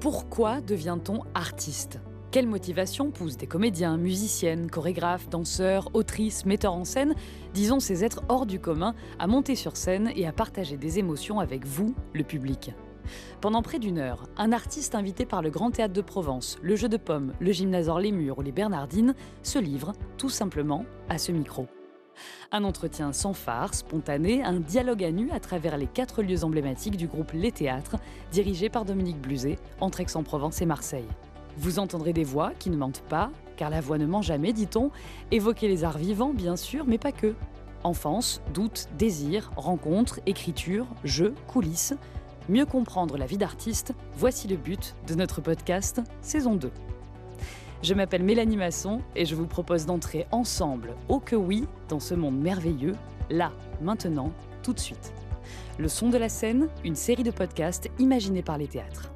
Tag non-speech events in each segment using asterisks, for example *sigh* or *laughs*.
Pourquoi devient-on artiste? Quelle motivation pousse des comédiens, musiciennes, chorégraphes, danseurs, autrices, metteurs en scène, disons ces êtres hors du commun, à monter sur scène et à partager des émotions avec vous, le public? Pendant près d'une heure, un artiste invité par le Grand Théâtre de Provence, le Jeu de Pommes, le Gymnasore Les Murs ou les Bernardines se livre tout simplement à ce micro. Un entretien sans phare, spontané, un dialogue à nu à travers les quatre lieux emblématiques du groupe Les Théâtres, dirigé par Dominique Bluzet, entre Aix-en-Provence et Marseille. Vous entendrez des voix qui ne mentent pas, car la voix ne ment jamais, dit-on, évoquer les arts vivants, bien sûr, mais pas que. Enfance, doute, désir, rencontre, écriture, jeu, coulisses. Mieux comprendre la vie d'artiste, voici le but de notre podcast saison 2. Je m'appelle Mélanie Masson et je vous propose d'entrer ensemble, au que oui, dans ce monde merveilleux, là, maintenant, tout de suite. Le son de la scène, une série de podcasts imaginés par les théâtres.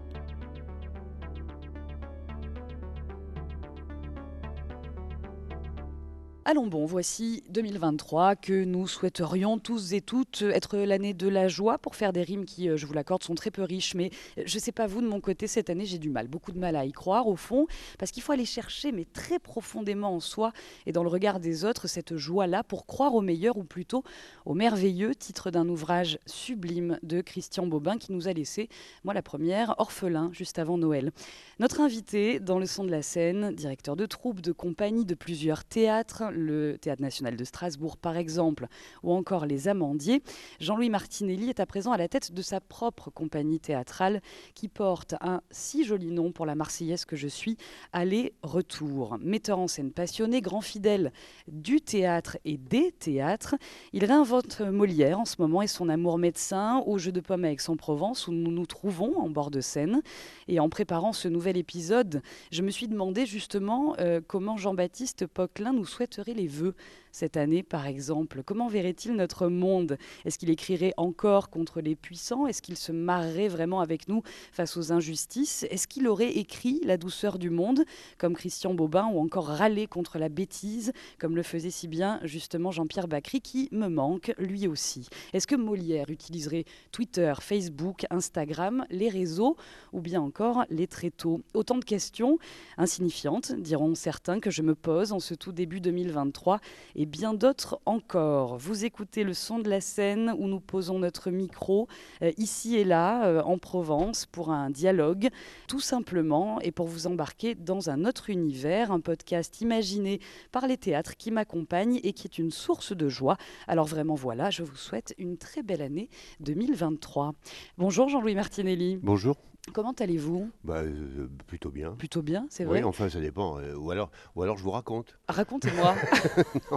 Allons bon, voici 2023 que nous souhaiterions tous et toutes être l'année de la joie pour faire des rimes qui, euh, je vous l'accorde, sont très peu riches. Mais euh, je ne sais pas vous, de mon côté, cette année, j'ai du mal, beaucoup de mal à y croire au fond, parce qu'il faut aller chercher, mais très profondément en soi et dans le regard des autres, cette joie-là pour croire au meilleur ou plutôt au merveilleux, titre d'un ouvrage sublime de Christian Bobin qui nous a laissé, moi la première, orphelin, juste avant Noël. Notre invité dans le son de la scène, directeur de troupe, de compagnie de plusieurs théâtres, le Théâtre national de Strasbourg par exemple, ou encore les Amandiers, Jean-Louis Martinelli est à présent à la tête de sa propre compagnie théâtrale qui porte un si joli nom pour la Marseillaise que je suis, Aller-Retour. Metteur en scène passionné, grand fidèle du théâtre et des théâtres, il réinvente Molière en ce moment et son amour médecin au jeu de pommes avec son provence où nous nous trouvons en bord de Seine. Et en préparant ce nouvel épisode, je me suis demandé justement euh, comment Jean-Baptiste Poquelin nous souhaiterait les vœux cette année, par exemple. Comment verrait-il notre monde? Est-ce qu'il écrirait encore contre les puissants? Est-ce qu'il se marrerait vraiment avec nous face aux injustices? Est-ce qu'il aurait écrit La douceur du monde, comme Christian Bobin, ou encore râlé contre la bêtise, comme le faisait si bien justement Jean-Pierre Bacry, qui me manque lui aussi? Est-ce que Molière utiliserait Twitter, Facebook, Instagram, les réseaux, ou bien encore les tréteaux? Autant de questions insignifiantes, diront certains, que je me pose en ce tout début 2023 et bien d'autres encore. Vous écoutez le son de la scène où nous posons notre micro euh, ici et là euh, en Provence pour un dialogue tout simplement et pour vous embarquer dans un autre univers, un podcast imaginé par les théâtres qui m'accompagnent et qui est une source de joie. Alors vraiment voilà, je vous souhaite une très belle année 2023. Bonjour Jean-Louis Martinelli. Bonjour. Comment allez-vous? Bah, euh, Plutôt bien. Plutôt bien, c'est vrai Oui, enfin, ça dépend. Euh, ou, alors, ou alors, je vous raconte. Racontez-moi.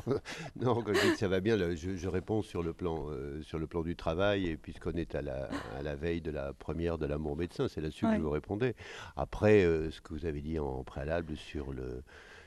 *laughs* non, quand je dis que ça va bien, je, réponds sur le, plan, euh, sur le plan du travail, et puisqu'on est à la, à la veille de la première de l'amour médecin, c'est là-dessus que je vous répondais. Après, ce que vous avez dit en préalable sur le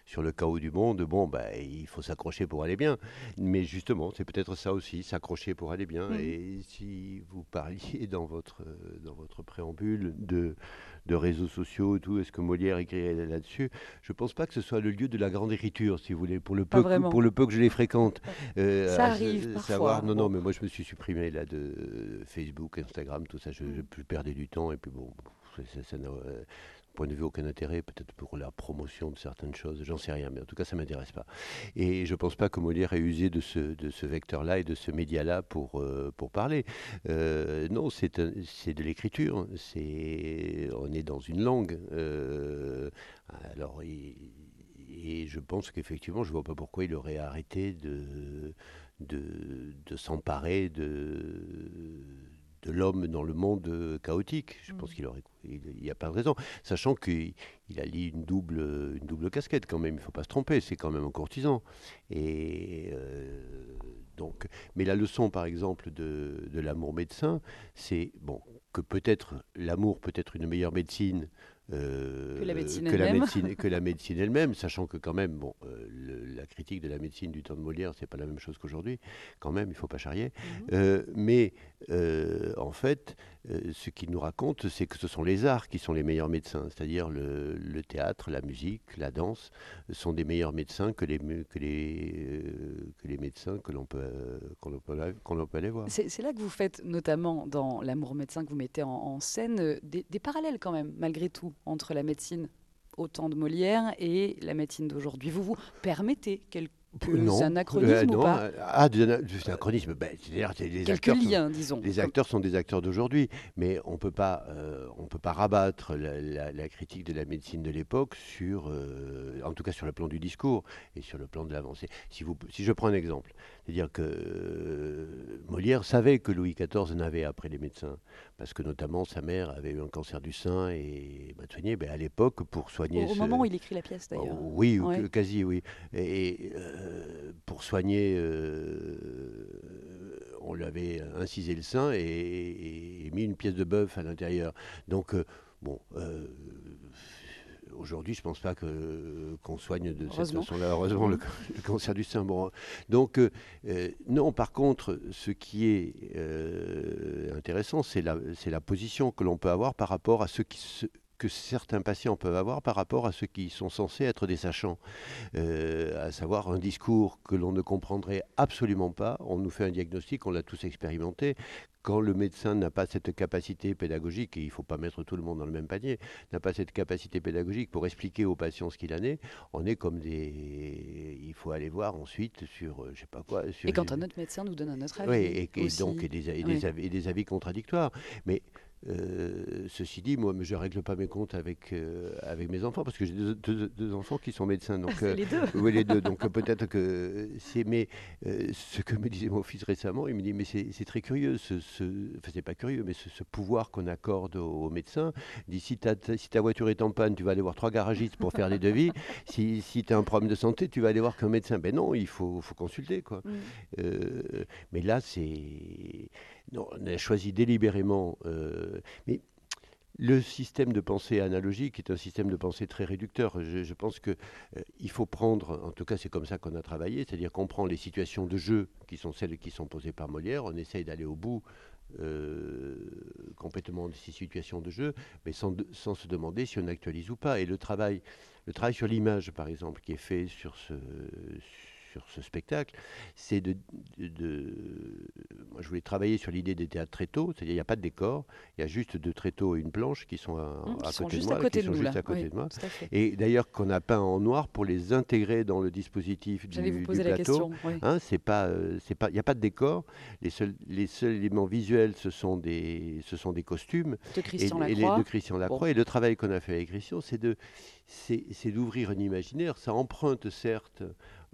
sur le chaos du monde, bon, bah, il faut s'accrocher pour aller bien. Mais justement, c'est peut-être ça aussi, s'accrocher pour aller bien. Mhm. Et si vous parliez dans votre, dans votre préambule de, de réseaux sociaux et tout, est-ce que Molière écrirait là-dessus? Je ne pense pas que ce soit le lieu de la grande écriture, si vous voulez, pour le peu, que, pour le peu que je les fréquente. Euh, ça arrive parfois. Savoir, non, non, mais moi je me suis supprimé là de Facebook, Instagram, tout ça, je, mm. je perdais du temps et puis bon, ça, ça, euh, point de vue aucun intérêt, peut-être pour la promotion de certaines choses, j'en sais rien, mais en tout cas ça ne m'intéresse pas. Et je ne pense pas que Molière ait usé de ce, de ce vecteur-là et de ce média-là pour, euh, pour parler. Euh, non, c'est de l'écriture, on est dans une langue. Euh, alors, et je pense qu'effectivement, je ne vois pas pourquoi il aurait arrêté de, de, de s'emparer de de l'homme dans le monde chaotique. Je pense mm. qu'il aurait, il n'y a pas de raison, sachant qu'il a lié une double, une double casquette quand même. Il ne faut pas se tromper, c'est quand même un courtisan. Et euh, donc, mais la leçon, par exemple, de, de l'amour médecin, c'est bon que peut-être l'amour peut être une meilleure médecine euh, que la médecine elle-même. que la *laughs* médecine elle-même, sachant que quand même, bon, euh, la critique de la médecine du temps de Molière, c'est pas la même chose qu'aujourd'hui. Quand même, il faut pas charrier. Mhm. Euh, mais en fait, ce qu'il nous raconte, c'est que ce sont les arts qui sont les meilleurs médecins, c'est-à-dire le, le théâtre, la musique, la danse sont des meilleurs médecins que les, mu- que les, que les médecins que l'on peut, qu'on peut, aller- qu'on peut aller voir. C'est là que vous faites, notamment dans L'amour médecin que vous mettez en, en scène, des, des parallèles quand même, malgré tout, entre la médecine au temps de Molière et la médecine d'aujourd'hui. Vous vous permettez quelques Non, anachronismes euh, ou pas Ah, des ana- des anachronismes. Ben, les Quelques acteurs sont- liens, disons. Les acteurs sont des acteurs d'aujourd'hui, mais on peut pas, euh, on peut pas rabattre la, la- la critique de la médecine de l'époque sur, euh, en tout cas sur le plan du discours et sur le plan de l'avancée. Si, vous, si je prends un exemple, c'est-à-dire que euh, Molière savait que Louis XIV n'avait après les médecins, parce que notamment sa mère avait eu un cancer du sein et m'a soigné. Ben, à l'époque, pour soigner Au, ce- moment où il écrit la pièce, d'ailleurs. Oh, Oui, ou Ouais. que- quasi, oui. Et euh, pour soigner, euh, on lui avait incisé le sein et, et- et mis une pièce de bœuf à l'intérieur. Donc, euh, bon. Euh, Aujourd'hui, je pense pas que qu'on soigne de cette façon-là. Heureusement, le, *laughs* le cancer du sein. Bon, donc euh, euh, non. Par contre, ce qui est euh, intéressant, c'est la, c'est la position que l'on peut avoir par rapport à ceux qui se- que certains patients peuvent avoir par rapport à ceux qui sont censés être des sachants, Euh, à savoir un discours que l'on ne comprendrait absolument pas. On nous fait un diagnostic, on l'a tous expérimenté. Quand le médecin n'a pas cette capacité pédagogique, et il ne faut pas mettre tout le monde dans le même panier, n'a pas cette capacité pédagogique pour expliquer aux patients ce qu'il en est, on est comme des... Il faut aller voir ensuite sur, euh, je sais pas quoi... Sur Et quand un autre médecin nous donne un autre avis. oui, et, donc et des, et Oui. des avis, et des avis contradictoires. Mais euh, ceci dit, moi, je ne règle pas mes comptes avec, euh, avec mes enfants, parce que j'ai deux, deux- deux enfants qui sont médecins. Donc, *laughs* euh, les deux. *laughs* oui, les deux. Donc euh, peut-être que c'est. Mais ce que me disait mon fils récemment, il me dit Mais c'est très curieux, ce, ce, enfin, c'est pas curieux, mais ce, ce pouvoir qu'on accorde aux, aux médecins. Il dit si, si ta voiture est en panne, tu vas aller voir trois garagistes pour faire des devis. *laughs* Si, si tu as un problème de santé, tu vas aller voir qu'un médecin. Ben non, il faut, faut consulter. Quoi. Mm. Mais là, c'est. On a choisi délibérément. euh, mais le système de pensée analogique est un système de pensée très réducteur. Je, pense que euh, faut prendre, en tout cas c'est comme ça qu'on a travaillé, c'est-à-dire qu'on prend les situations de jeu qui sont celles qui sont posées par Molière, on essaye d'aller au bout euh, complètement de ces situations de jeu, mais sans, sans se demander si on actualise ou pas. Et le travail, le travail sur l'image, par exemple, qui est fait sur ce, sur ce spectacle, c'est de, de- de- Moi, je voulais travailler sur l'idée des théâtres tréteaux, c'est-à-dire il n'y a pas de décor, il y a juste deux tréteaux et une planche qui sont à, Mm, à qui sont côté de moi, côté qui de sont nous, juste là. à côté Oui, de moi. Et d'ailleurs qu'on a peint en noir pour les intégrer dans le dispositif du, vous du poser la plateau. question. oui. Hein, c'est pas, euh, c'est pas, il n'y a pas de décor. Les seuls, les seuls éléments visuels, ce sont des, ce sont des costumes De Christian et, et les Lacroix. de Christian Lacroix. Et le travail qu'on a fait avec Christian, c'est de, c'est, c'est d'ouvrir un imaginaire. Ça emprunte certes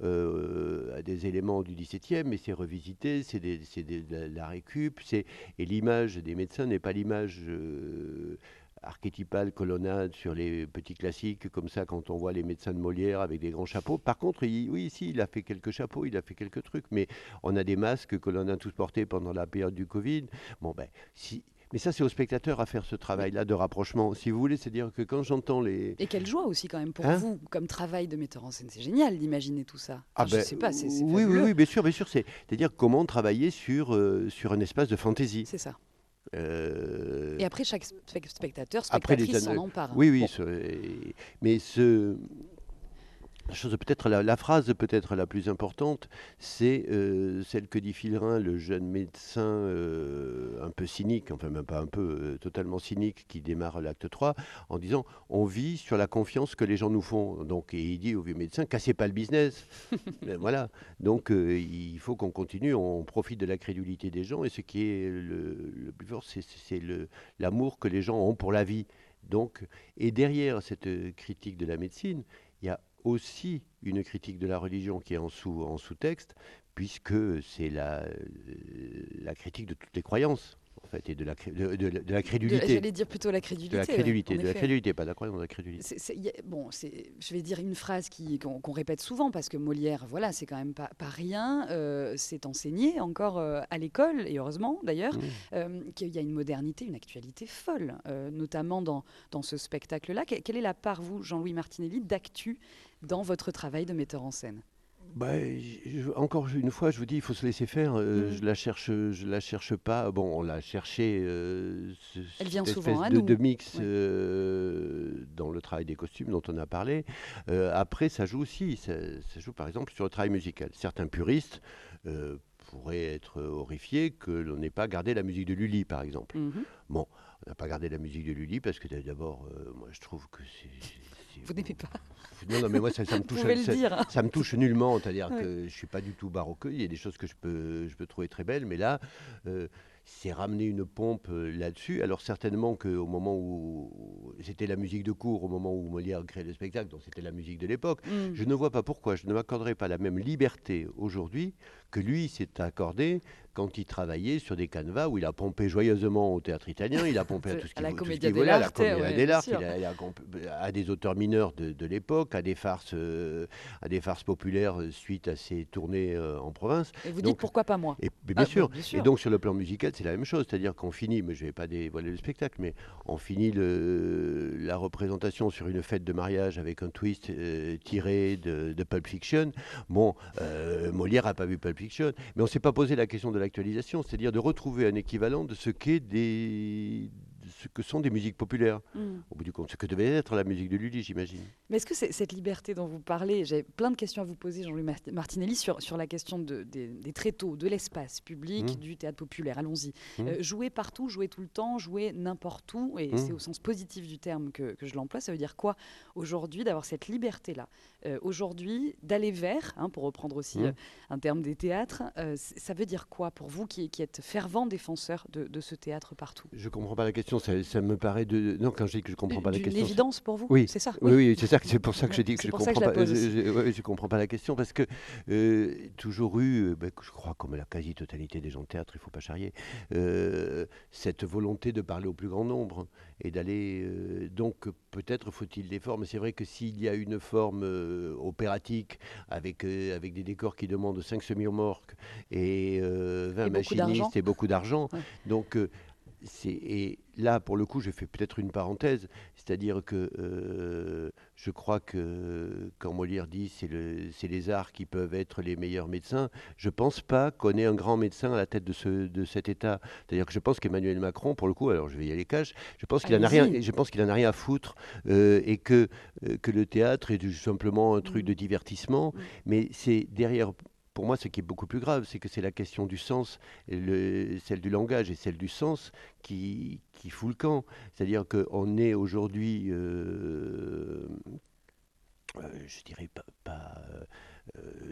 euh, à des éléments du XVIIe, mais c'est revisité, c'est, de la, récup, et l'image des médecins n'est pas l'image euh, archétypale colonnade sur les petits classiques, comme ça quand on voit les médecins de Molière avec des grands chapeaux. Par contre, oui, si, il a fait quelques chapeaux, il a fait quelques trucs, mais on a des masques que l'on a tous portés pendant la période du Covid. Bon, ben, si. Mais ça, c'est aux spectateurs à faire ce travail-là de rapprochement. Si vous voulez, c'est-à-dire que quand j'entends les. Et quelle joie aussi quand même pour Hein vous, comme travail de metteur en scène. C'est génial d'imaginer tout ça. Enfin, Ah je ben, sais pas, c'est oui, oui, oui, bien sûr, bien sûr. C'est, c'est-à-dire comment travailler sur, euh, sur un espace de fantaisie. C'est ça. Euh, Et après, chaque spe- spectateur, spectatrice s'en empare. Oui, oui, Bon. ce- et- mais ce, la, phrase peut-être la plus importante, c'est euh, celle que dit Filrin, le jeune médecin euh, un peu cynique, enfin même pas un peu, euh, totalement cynique, qui démarre l'acte 3, en disant on vit sur la confiance que les gens nous font. Donc, et il dit au vieux médecin cassez pas le business. *laughs* Ben voilà. Donc il faut qu'on continue, on profite de la crédulité des gens, et ce qui est le, plus fort, c'est, l'amour que les gens ont pour la vie. Donc, et derrière cette critique de la médecine, aussi une critique de la religion qui est en, sous, sous-texte, puisque c'est euh, la critique de toutes les croyances, en fait, et de la, de, de- de la crédulité. J'allais dire plutôt la crédulité. De la crédulité, de la crédulité, pas de la croyance, de la crédulité. A- bon, c'est, je vais dire une phrase qui- qu'on répète souvent parce que Molière, voilà, c'est quand même pas, pas rien. euh, c'est enseigné encore euh, à l'école et heureusement d'ailleurs Mmh. euh, qu'il y a une modernité, une actualité folle, euh, notamment dans, dans ce spectacle-là. Que- quelle est la part, vous, Jean-Louis Martinelli, d'actu dans votre travail de metteur en scène? Bah, je- encore une fois, je vous dis, il faut se laisser faire. euh, Mhm. Je la cherche, je la cherche pas. Bon, on l'a cherché euh, Elle vient cette souvent espèce à de, nous. de mix Ouais. euh, dans le travail des costumes dont on a parlé. Euh, après, ça joue aussi, ça, ça joue par exemple sur le travail musical. Certains puristes pourraient être horrifiés que l'on n'ait pas gardé la musique de Lully, par exemple. Mhm. On n'a pas gardé la musique de Lully parce que d'abord, moi je trouve que c'est... Vous n'aimez pas *laughs* Non, non, mais moi ça, ça me Vous touche. pouvez le ça- dire. hein. ça me touche nullement, c'est-à-dire Ouais. que je suis pas du tout baroqueux. Il y a des choses que je peux, je peux trouver très belles, mais là, euh, c'est ramener une pompe euh, là-dessus. Alors certainement qu'au moment où c'était la musique de cours, au moment où Molière créait le spectacle, donc c'était la musique de l'époque. Mm. Je ne vois pas pourquoi je ne m'accorderai pas la même liberté aujourd'hui que lui s'est accordé quand il travaillait sur des canevas où il a pompé joyeusement au théâtre italien, il a *laughs* pompé à tout ce qu'il la Commedia qu'il voulait, à la Commedia ouais, dell'arte, bien il a- il a à des auteurs mineurs de, de l'époque, à des farces, euh, à des farces populaires euh, suite à ses tournées euh, en province. Et vous Donc- dites pourquoi pas moi? Et mais bien, Ah, sûr. bien sûr. Et donc sur le plan musical, c'est la même chose, c'est-à-dire qu'on finit, mais je ne vais pas dévoiler le spectacle, mais on finit le- la représentation sur une fête de mariage avec un twist euh, tiré de, de Pulp Fiction. Bon, Molière n'a pas vu Pulp Fiction, mais on ne s'est pas posé la question de c'est-à-dire de retrouver un équivalent de ce qu'est des de ce que sont des musiques populaires, Mm. au bout du compte, ce que devait être la musique de Lully, j'imagine. Mais est-ce que cette liberté dont vous parlez, j'ai plein de questions à vous poser, Jean-Louis Mart- Martinelli, sur, sur la question de- des, des tréteaux, de l'espace public, Mhm. du théâtre populaire. Allons-y. Mhm. Euh, jouer partout, jouer tout le temps, jouer n'importe où, et c'est au sens positif du terme que, que je l'emploie. Ça veut dire quoi aujourd'hui d'avoir cette liberté-là? Euh, Aujourd'hui, d'aller vers, hein, pour reprendre aussi euh, un terme des théâtres, ça veut dire quoi pour vous qui, qui êtes fervent défenseur de, de ce théâtre partout? Je comprends pas la question, ça, ça me paraît de... Non, quand je dis que je comprends pas la question... c'est- évidence pour vous Oui. C'est ça Oui, oui, c'est ça, que- c'est pour ça que je dis que je que comprends pas. je- aussi. je- ouais, je comprends pas la question parce que euh, toujours eu, euh, ben, je crois comme la quasi-totalité des gens de théâtre, il faut pas charrier, euh, cette volonté de parler au plus grand nombre et d'aller. euh, donc peut-être faut-il des formes. C'est vrai que s'il y a une forme opératique avec avec des décors qui demandent 5 semi-remorques et euh, 20 Et beaucoup d'argent. machinistes et beaucoup d'argent, Ouais. donc et là pour le coup je fais peut-être une parenthèse, c'est-à-dire que euh, je crois que quand Molière dit c'est le, c'est les arts qui peuvent être les meilleurs médecins, je pense pas qu'on ait un grand médecin à la tête de, ce, de cet État. C'est-à-dire que je pense qu'Emmanuel Macron, pour le coup, alors je vais y aller cash, je pense qu'il en a rien, je pense qu'il en a rien à foutre euh, et que euh, que le théâtre est du- simplement un truc Mm. de divertissement, Mm. mais c'est derrière. Pour moi, ce qui est beaucoup plus grave, c'est que c'est la question du sens, celle du langage et celle du sens qui, fout le camp. C'est-à-dire qu'on est aujourd'hui, euh, euh, je dirais pas, pas,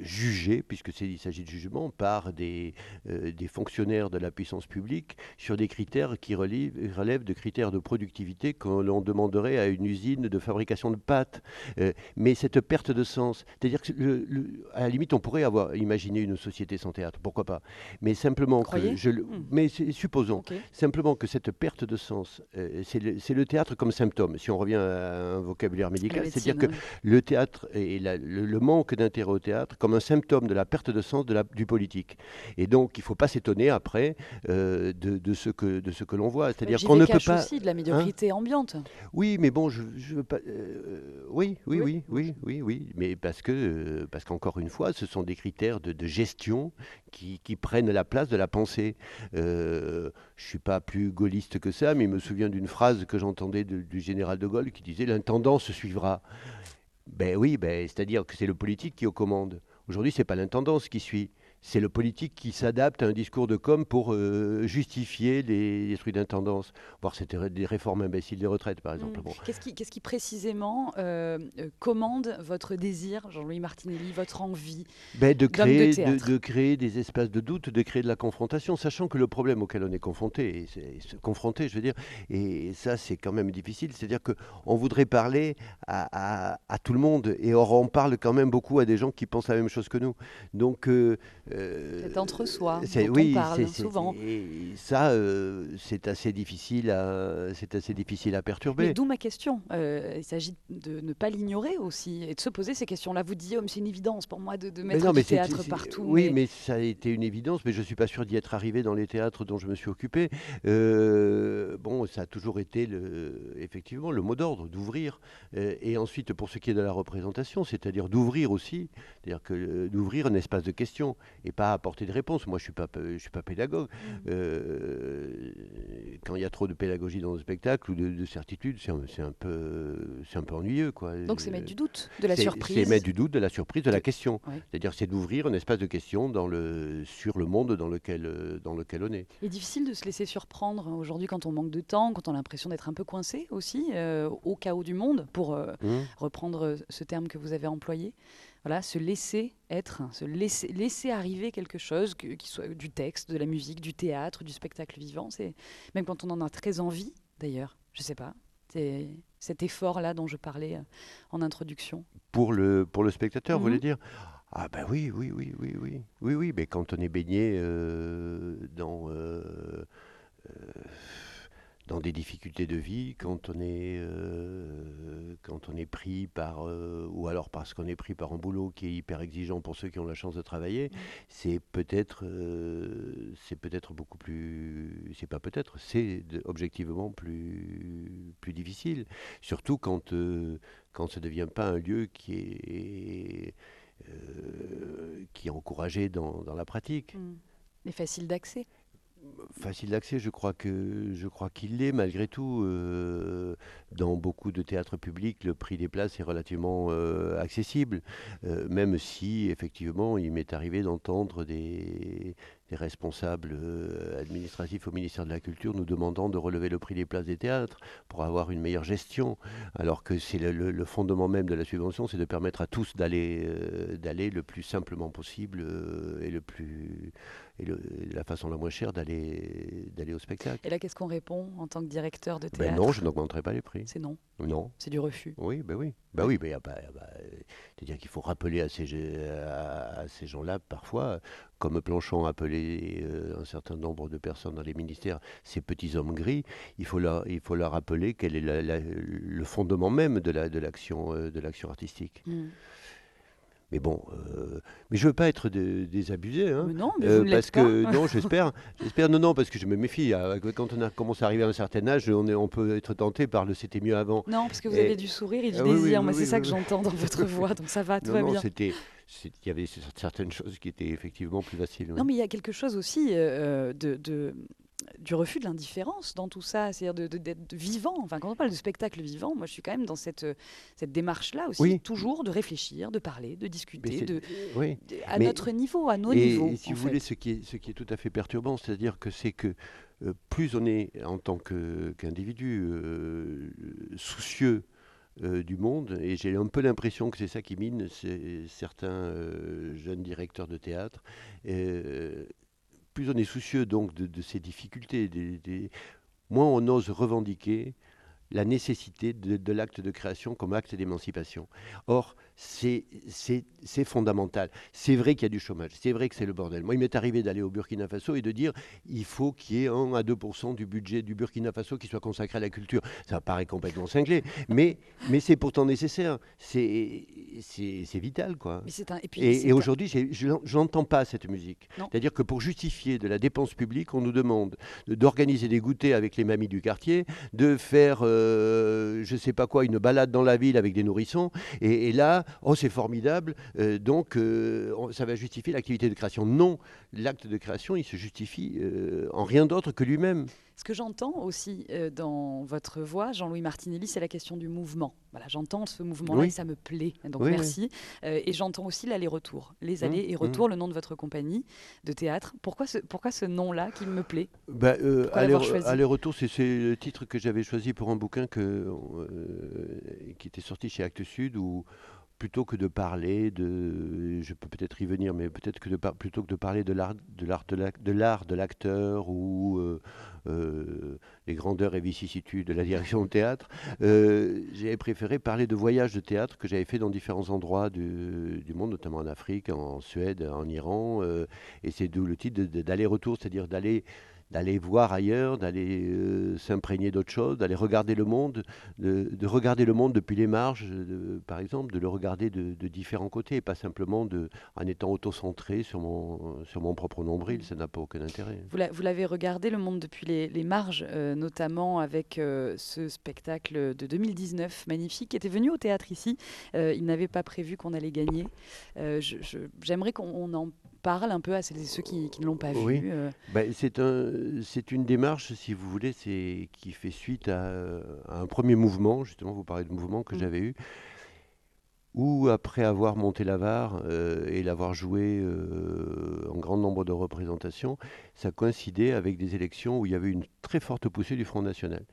euh, euh, jugé, puisque c'est- il s'agit de jugement, par des, euh, des fonctionnaires de la puissance publique sur des critères qui relèvent, relèvent de critères de productivité que l'on demanderait à une usine de fabrication de pâtes. Euh, mais cette perte de sens, c'est-à-dire que le- le- à la limite, on pourrait avoir imaginé une société sans théâtre, pourquoi pas Mais simplement que je, Hmm. mais supposons. Simplement que cette perte de sens, euh, c'est le, théâtre comme symptôme, si on revient à un vocabulaire La médical. C'est-à-dire que le théâtre et la- le manque d'intérêt au théâtre comme un symptôme de la perte de sens de la, du politique. Et donc, il ne faut pas s'étonner après euh, de, de ce que, de ce que l'on voit. C'est-à-dire qu'on ne peut pas. Hein aussi de la médiocrité ambiante. Oui, mais bon, je, je veux pas. euh, oui, oui, Oui. oui, oui, oui, oui, mais parce que, euh, parce qu'encore une fois, ce sont des critères de, de gestion qui, qui prennent la place de la pensée. Euh, je suis pas plus gaulliste que ça, mais il me souviens d'une phrase que j'entendais du général de Gaulle qui disait l'intendant se suivra. Ben oui, ben, c'est-à-dire que c'est le politique qui est aux commandes. Aujourd'hui, c'est pas l'intendance qui suit. C'est le politique qui s'adapte à un discours de com pour euh, justifier les, les trucs d'intendance. Voir c'était des réformes imbéciles des retraites, par exemple. Mm. Bon. Qu'est-ce qui, précisément euh, euh, commande votre désir, Jean-Louis Martinelli, votre envie Ben, de, créer, de, créer des espaces de doute, de créer de la confrontation, sachant que le problème auquel on est confronté, et je veux dire, et ça c'est quand même difficile, c'est-à-dire qu'on voudrait parler à, à- à tout le monde, et or on parle quand même beaucoup à des gens qui pensent la même chose que nous. Donc, euh, Cet entre-soi dont on parle souvent. Et ça, euh, c'est assez difficile à, c'est assez difficile à perturber. D'où ma question. Euh, il s'agit de ne pas l'ignorer aussi et de se poser ces questions-là. Vous disiez, oh, c'est une évidence pour moi de, mettre non, du théâtre partout. Oui, mais... ça a été une évidence, mais je ne suis pas sûr d'y être arrivé dans les théâtres dont je me suis occupé. Euh, bon, ça a toujours été le, effectivement le mot d'ordre, d'ouvrir. Euh, et ensuite, pour ce qui est de la représentation, c'est-à-dire d'ouvrir aussi, c'est-à-dire que euh, d'ouvrir un espace de questions et pas apporter de réponses. Moi, je suis pas, je suis pas pédagogue. Mmh. quand il y a trop de pédagogie dans le spectacle ou de, certitude, c'est un, peu, c'est un peu ennuyeux, quoi. Donc c'est mettre du doute, de la surprise. C'est mettre du doute, de la surprise, de la question. C'est-à-dire, c'est d'ouvrir un espace de questions dans le, sur le monde dans lequel, dans lequel on est. Il est difficile de se laisser surprendre aujourd'hui quand on manque de temps, quand on a l'impression d'être un peu coincé aussi, euh, au chaos du monde, pour euh, mmh. reprendre ce terme que vous avez employé. Voilà, se laisser être, se laisser, laisser arriver quelque chose, qui soit du texte, de la musique, du théâtre, du spectacle vivant. C'est même quand on en a très envie, d'ailleurs. Je sais pas. C'est cet effort-là dont je parlais euh, en introduction. Pour le, pour le spectateur, vous voulez mmh. dire? Ah ben oui, oui, oui, oui, oui, oui, oui, mais quand on est baigné dans dans des difficultés de vie, quand on est, euh, quand on est pris par, euh, ou alors parce qu'on est pris par un boulot qui est hyper exigeant pour ceux qui ont la chance de travailler, mmh. c'est peut-être, euh, c'est peut-être beaucoup plus, c'est pas peut-être, c'est objectivement plus, plus difficile. Surtout quand, quand ça ne devient pas un lieu qui est, qui est encouragé dans, dans la pratique. Mmh. Et facile d'accès facile d'accès, je crois que je crois qu'il l'est malgré tout. Euh, dans beaucoup de théâtres publics, le prix des places est relativement euh, accessible, euh, même si effectivement il m'est arrivé d'entendre des, responsables administratifs au ministère de la Culture nous demandant de relever le prix des places des théâtres pour avoir une meilleure gestion, alors que c'est le, fondement même de la subvention, c'est de permettre à tous d'aller d'aller le plus simplement possible et le plus et la façon la moins chère d'aller d'aller au spectacle. Et là, qu'est-ce qu'on répond en tant que directeur de ben théâtre Non, je n'augmenterai pas les prix. C'est non. Non. C'est du refus. Oui, ben oui. Ben oui, ben, c'est-à-dire qu'il faut rappeler à ces, à ces gens-là parfois comme Planchon appelait euh, un certain nombre de personnes dans les ministères ces petits hommes gris, il faut leur, il faut leur rappeler quel est le fondement même de l'action la, de l'action euh, artistique. Mm. Mais bon, euh, mais je veux pas être désabusé, hein, non, mais vous parce que non, *laughs* j'espère, j'espère non, non, parce que je me méfie. Quand on a commencé à arriver à un certain âge, on, est, on peut être tenté par le c'était mieux avant. Non, parce que vous avez du sourire et du ah désir. Moi, c'est ça que j'entends dans votre voix, donc ça va, *laughs* tout va bien. C'était il y avait certaines choses qui étaient effectivement plus faciles. Non, mais il y a quelque chose aussi euh, de, de, du refus de l'indifférence dans tout ça, c'est-à-dire d'être vivant. Enfin, quand on parle de spectacle vivant, moi je suis quand même dans cette, cette démarche-là aussi, toujours de réfléchir, de parler, de discuter, de, à notre niveau, à nos niveaux. Et si vous voulez, ce qui, est, ce qui est tout à fait perturbant, c'est-à-dire que c'est que euh, plus on est en tant qu'individu euh, soucieux euh, du monde. Et j'ai un peu l'impression que c'est ça qui mine certains jeunes directeurs de théâtre. Plus on est soucieux donc de, ces difficultés, moins on ose revendiquer la nécessité de, l'acte de création comme acte d'émancipation. Or, c'est fondamental. C'est vrai qu'il y a du chômage, c'est vrai que c'est le bordel. Moi, il m'est arrivé d'aller au Burkina Faso et de dire il faut qu'il y ait 1 à 2% du budget du Burkina Faso qui soit consacré à la culture. Ça paraît complètement cinglé, mais, mais c'est pourtant nécessaire. C'est vital, quoi. et, et, aujourd'hui, je n'entends pas cette musique. C'est-à-dire que pour justifier de la dépense publique, on nous demande d'organiser des goûters avec les mamies du quartier, de faire... Euh, je sais pas quoi, une balade dans la ville avec des nourrissons. Et, là, oh, c'est formidable, euh, donc euh, ça va justifier l'activité de création. Non, l'acte de création, il se justifie en rien d'autre que lui-même. Ce que j'entends aussi dans votre voix, Jean-Louis Martinelli, c'est la question du mouvement. Voilà, j'entends ce mouvement-là et ça me plaît. Donc merci. et j'entends aussi l'aller-retour, les mmh, allers et mmh. retours, le nom de votre compagnie de théâtre. Pourquoi ce, pourquoi ce nom-là qui me plaît? Bah, Aller-retour, c'est le titre que j'avais choisi pour un bouquin que, euh, qui était sorti chez Actes Sud où plutôt que de parler de, je peux peut-être y venir, mais peut-être que de plutôt que de parler de l'art de l'acteur ou euh, euh, les grandeurs et vicissitudes de la direction de théâtre, j'ai préféré parler de voyages de théâtre que j'avais fait dans différents endroits du, du, monde, notamment en Afrique, en Suède, en Iran, et c'est d'où le titre d'aller-retour, c'est-à-dire d'aller d'aller voir ailleurs, d'aller euh, s'imprégner d'autres choses, d'aller regarder le monde, de, de, regarder le monde depuis les marges, par exemple, de le regarder de, différents côtés, et pas simplement en étant auto-centré sur mon, propre nombril, ça n'a pas aucun intérêt. Vous l'avez regardé, le monde depuis les, marges, euh, notamment avec euh, ce spectacle de 2019 magnifique, qui était venu au théâtre ici. Il n'avait pas prévu qu'on allait gagner. J'aimerais qu'on en parle un peu à celles et ceux qui, qui ne l'ont pas oui. vu. euh. Ben, c'est un, c'est une démarche, si vous voulez, c'est qui fait suite à, à un premier mouvement. Justement, vous parlez de mouvement que Mm. j'avais eu, où après avoir monté l'avare euh, et l'avoir joué euh, en grand nombre de représentations, ça coïncidait avec des élections où il y avait une très forte poussée du Front National.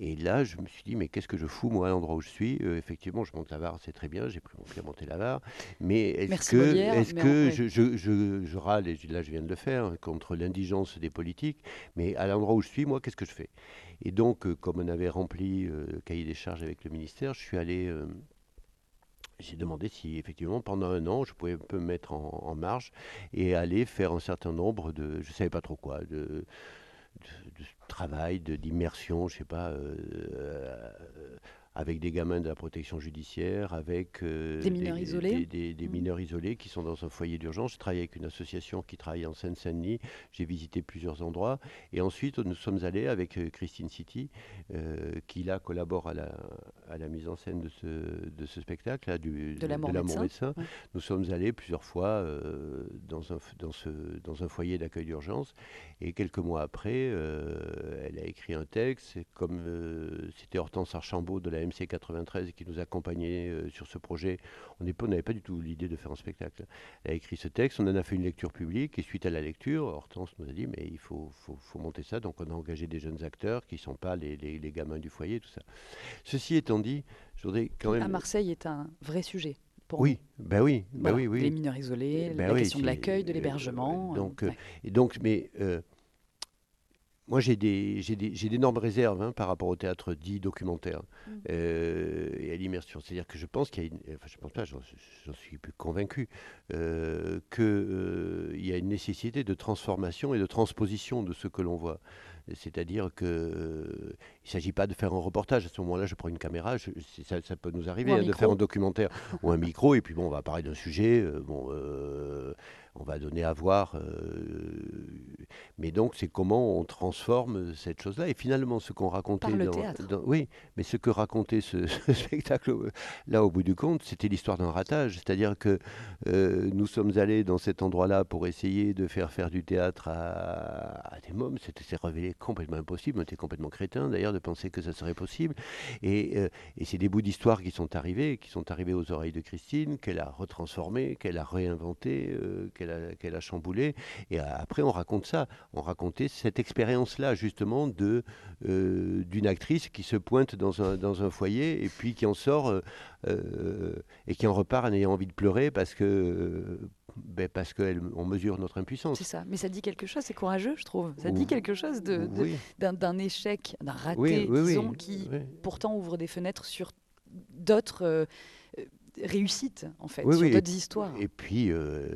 Et là, je me suis dit, mais qu'est-ce que je fous, moi, à l'endroit où je suis? Euh, Effectivement, je monte l'avare, c'est très bien, j'ai pris mon pied à monter l'avare. Mais est-ce que, mais que en- je, je, je, je râle, et là, je viens de le faire, hein, contre l'indigence des politiques, mais à l'endroit où je suis, moi, qu'est-ce que je fais? Et donc, euh, comme on avait rempli euh, le cahier des charges avec le ministère, je suis allé. j'ai demandé si effectivement pendant un an je pouvais un peu me mettre en, en marge et aller faire un certain nombre de, je savais pas trop quoi, de travail, d'immersion, je sais pas, euh, euh, avec des gamins de la protection judiciaire, avec euh, Des mineurs isolés des, des- des Mhm. mineurs isolés qui sont dans un foyer d'urgence. Je travaille avec une association qui travaille en Seine-Saint-Denis. J'ai visité plusieurs endroits et ensuite nous sommes allés avec euh, Christine City, euh, qui là collabore à la, à la mise en scène de ce, de ce spectacle, là, du, De l'amour médecin. médecin. Ouais. Nous sommes allés plusieurs fois euh, dans, un, dans, ce, dans un foyer d'accueil d'urgence et quelques mois après, elle a écrit un texte. Comme c'était Hortense Archambault de la MC 93 qui nous accompagnait euh, sur ce projet, on n'avait pas du tout l'idée de faire un spectacle. Elle a écrit ce texte, on en a fait une lecture publique et suite à la lecture, Hortense nous a dit mais il faut, faut, faut monter ça. Donc on a engagé des jeunes acteurs qui ne sont pas les, les- les gamins du foyer, tout ça. Ceci étant dit, je voudrais quand même... À Marseille est un vrai sujet. Pour Oui, ben oui, ben Voilà, oui, oui. Les mineurs isolés, Ben la oui, question de l'accueil, de euh, l'hébergement. donc, euh, euh, ouais. Et donc, mais euh, moi j'ai des, j'ai des, j'ai d'énormes réserves hein, par rapport au théâtre dit documentaire Mm. euh, et à l'immersion. C'est-à-dire que je pense qu'il y a une, enfin je pense pas, j'en, suis plus convaincu, euh, qu'il y a une nécessité de transformation et de transposition de ce que l'on voit. C'est-à-dire que euh, il ne s'agit pas de faire un reportage. À ce moment-là, je prends une caméra, je- ça, ça peut nous arriver hein, de faire un documentaire ou un micro, et puis bon, on va parler d'un sujet. euh, bon, euh, on va donner à voir. euh, mais donc, c'est comment on transforme cette chose-là. Et finalement, ce qu'on racontait Par le dans, théâtre. dans- oui, mais ce que racontait ce, *laughs* ce spectacle, euh, là, au bout du compte, c'était l'histoire d'un ratage. C'est-à-dire que euh, nous sommes allés dans cet endroit-là pour essayer de faire faire du théâtre à, à des mômes. C'était révélé complètement impossible. On était complètement crétin, d'ailleurs, de penser que ça serait possible. Et, euh, et c'est des bouts d'histoire qui sont arrivés, qui sont arrivés aux oreilles de Christine, qu'elle a retransformé, qu'elle a réinventé, euh, qu'elle a, qu'elle a chamboulé. Et après, on raconte ça. On racontait cette expérience-là, justement, de, euh, d'une actrice qui se pointe dans un, dans un foyer et puis qui en sort euh, euh, et qui en repart en ayant envie de pleurer parce que. ben parce qu'on mesure notre impuissance. C'est ça. Mais ça dit quelque chose, c'est courageux, je trouve. Ça dit quelque chose de, de- Oui, d'un, d'un échec, d'un raté, oui, oui, disons, qui pourtant ouvre des fenêtres sur d'autres euh, réussites, en fait, Oui, sur oui, d'autres histoires. Et puis, euh,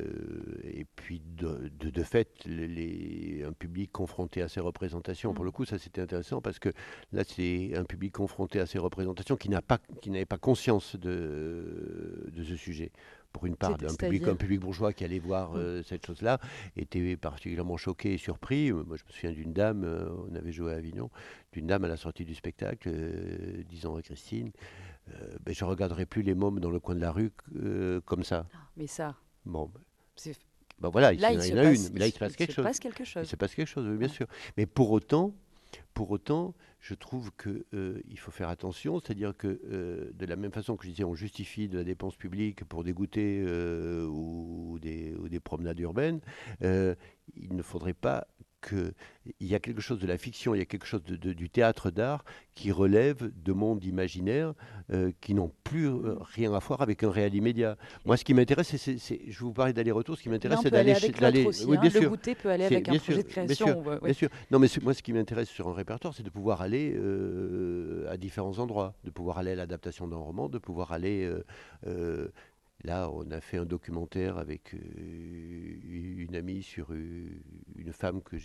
et puis de, de, de fait, les, les- un public confronté à ces représentations, pour Mm. le coup, ça c'était intéressant parce que là, c'est un public confronté à ces représentations qui n'a pas, qui n'avait pas conscience de, de ce sujet. Pour une part, public, un public bourgeois qui allait voir Mm. euh, cette chose-là était particulièrement choqué et surpris. Euh, Moi, je me souviens d'une dame, euh, on avait joué à Avignon, d'une dame à la sortie du spectacle, euh, disant à Christine, euh, ben, je ne regarderai plus les mômes dans le coin de la rue euh, comme ça. Ah, Mais ça, Bon, ben voilà, il là, y il en a se une, passe, mais là il se il passe quelque chose. passe quelque Il chose. se passe quelque chose, bien Ouais. sûr. Mais pour autant, pour autant, je trouve que euh, il faut faire attention, c'est-à-dire que euh, de la même façon que je disais, on justifie de la dépense publique pour des goûters euh, ou, des, ou des promenades urbaines, il ne faudrait pas que il y a quelque chose de la fiction, il y a quelque chose de- de- du théâtre d'art qui relève de mondes imaginaires euh, qui n'ont plus euh, rien à voir avec un réel immédiat. Moi, ce qui m'intéresse, c'est, je vous parlais d'aller-retour, ce qui m'intéresse, c'est d'aller, d'aller- oui, hein. bien Le sûr, goûter peut aller avec un bien projet sûr, de bien création. sûr, ouais. Bien sûr. Non, mais moi, ce qui m'intéresse sur un répertoire, c'est de pouvoir aller euh, à différents endroits, de pouvoir aller à l'adaptation d'un roman, de pouvoir aller. euh, là, on a fait un documentaire avec euh, une amie sur euh, une femme que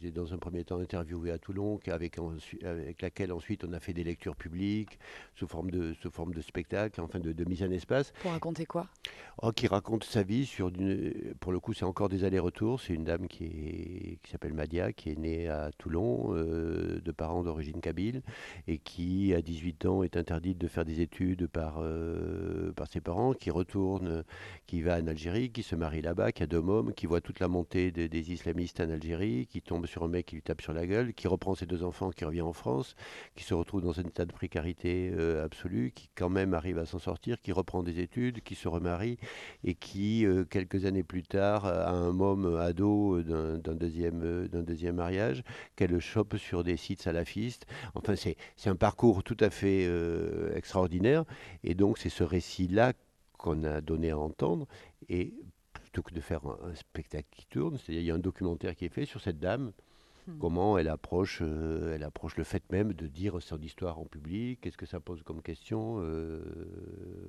j'ai dans un premier temps interviewé à Toulon, avec, avec, laquelle ensuite on a fait des lectures publiques sous forme de, sous forme de spectacle, enfin de, mise en espace. Pour raconter quoi? Oh, Qui raconte sa vie sur, pour le coup c'est encore des allers-retours, c'est une dame qui, qui s'appelle Madia, qui est née à Toulon, euh, de parents d'origine kabyle, et qui à 18 ans est interdite de faire des études par, euh, par ses parents, qui retourne, qui va en Algérie, qui se marie là-bas, qui a deux mômes, qui voit toute la montée des islamistes en Algérie, qui tombe sur un mec qui lui tape sur la gueule, qui reprend ses deux enfants, qui revient en France, qui se retrouve dans un état de précarité euh, absolue, qui quand même arrive à s'en sortir, qui reprend des études, qui se remarie et qui, euh, quelques années plus tard, a un môme ado d'un deuxième, d'un deuxième mariage, qu'elle chope sur des sites salafistes. Enfin, c'est un parcours tout à fait euh, extraordinaire. Et donc, c'est ce récit-là qu'on a donné à entendre. Et plutôt que de faire un, spectacle qui tourne, c'est-à-dire il y a un documentaire qui est fait sur cette dame, hmm. comment elle approche, euh, elle approche le fait même de dire son histoire en public, qu'est-ce que ça pose comme question, euh,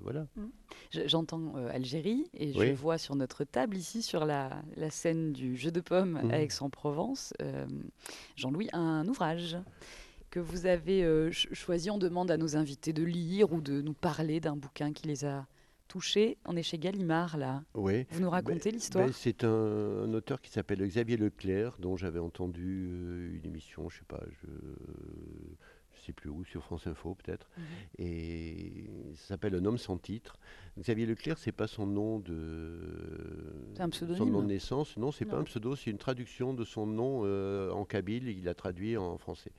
voilà. Hmm. J'entends euh, Algérie et je vois sur notre table ici, sur la, la scène du jeu de pommes à hmm. Aix-en-Provence, Jean-Louis, un ouvrage que vous avez choisi. On demande à nos invités de lire ou de nous parler d'un bouquin qui les a touché. On est chez Gallimard, là. Oui. Vous nous racontez ben, l'histoire ben, C'est un, auteur qui s'appelle Xavier Leclerc, dont j'avais entendu euh, une émission, je sais pas, je sais plus où, sur France Info peut-être, mhm. et ça s'appelle Un homme sans titre. Xavier Leclerc, c'est pas son nom de un son nom de naissance, non, c'est pas un pseudo, c'est une traduction de son nom euh, en kabyle, il l'a traduit en français.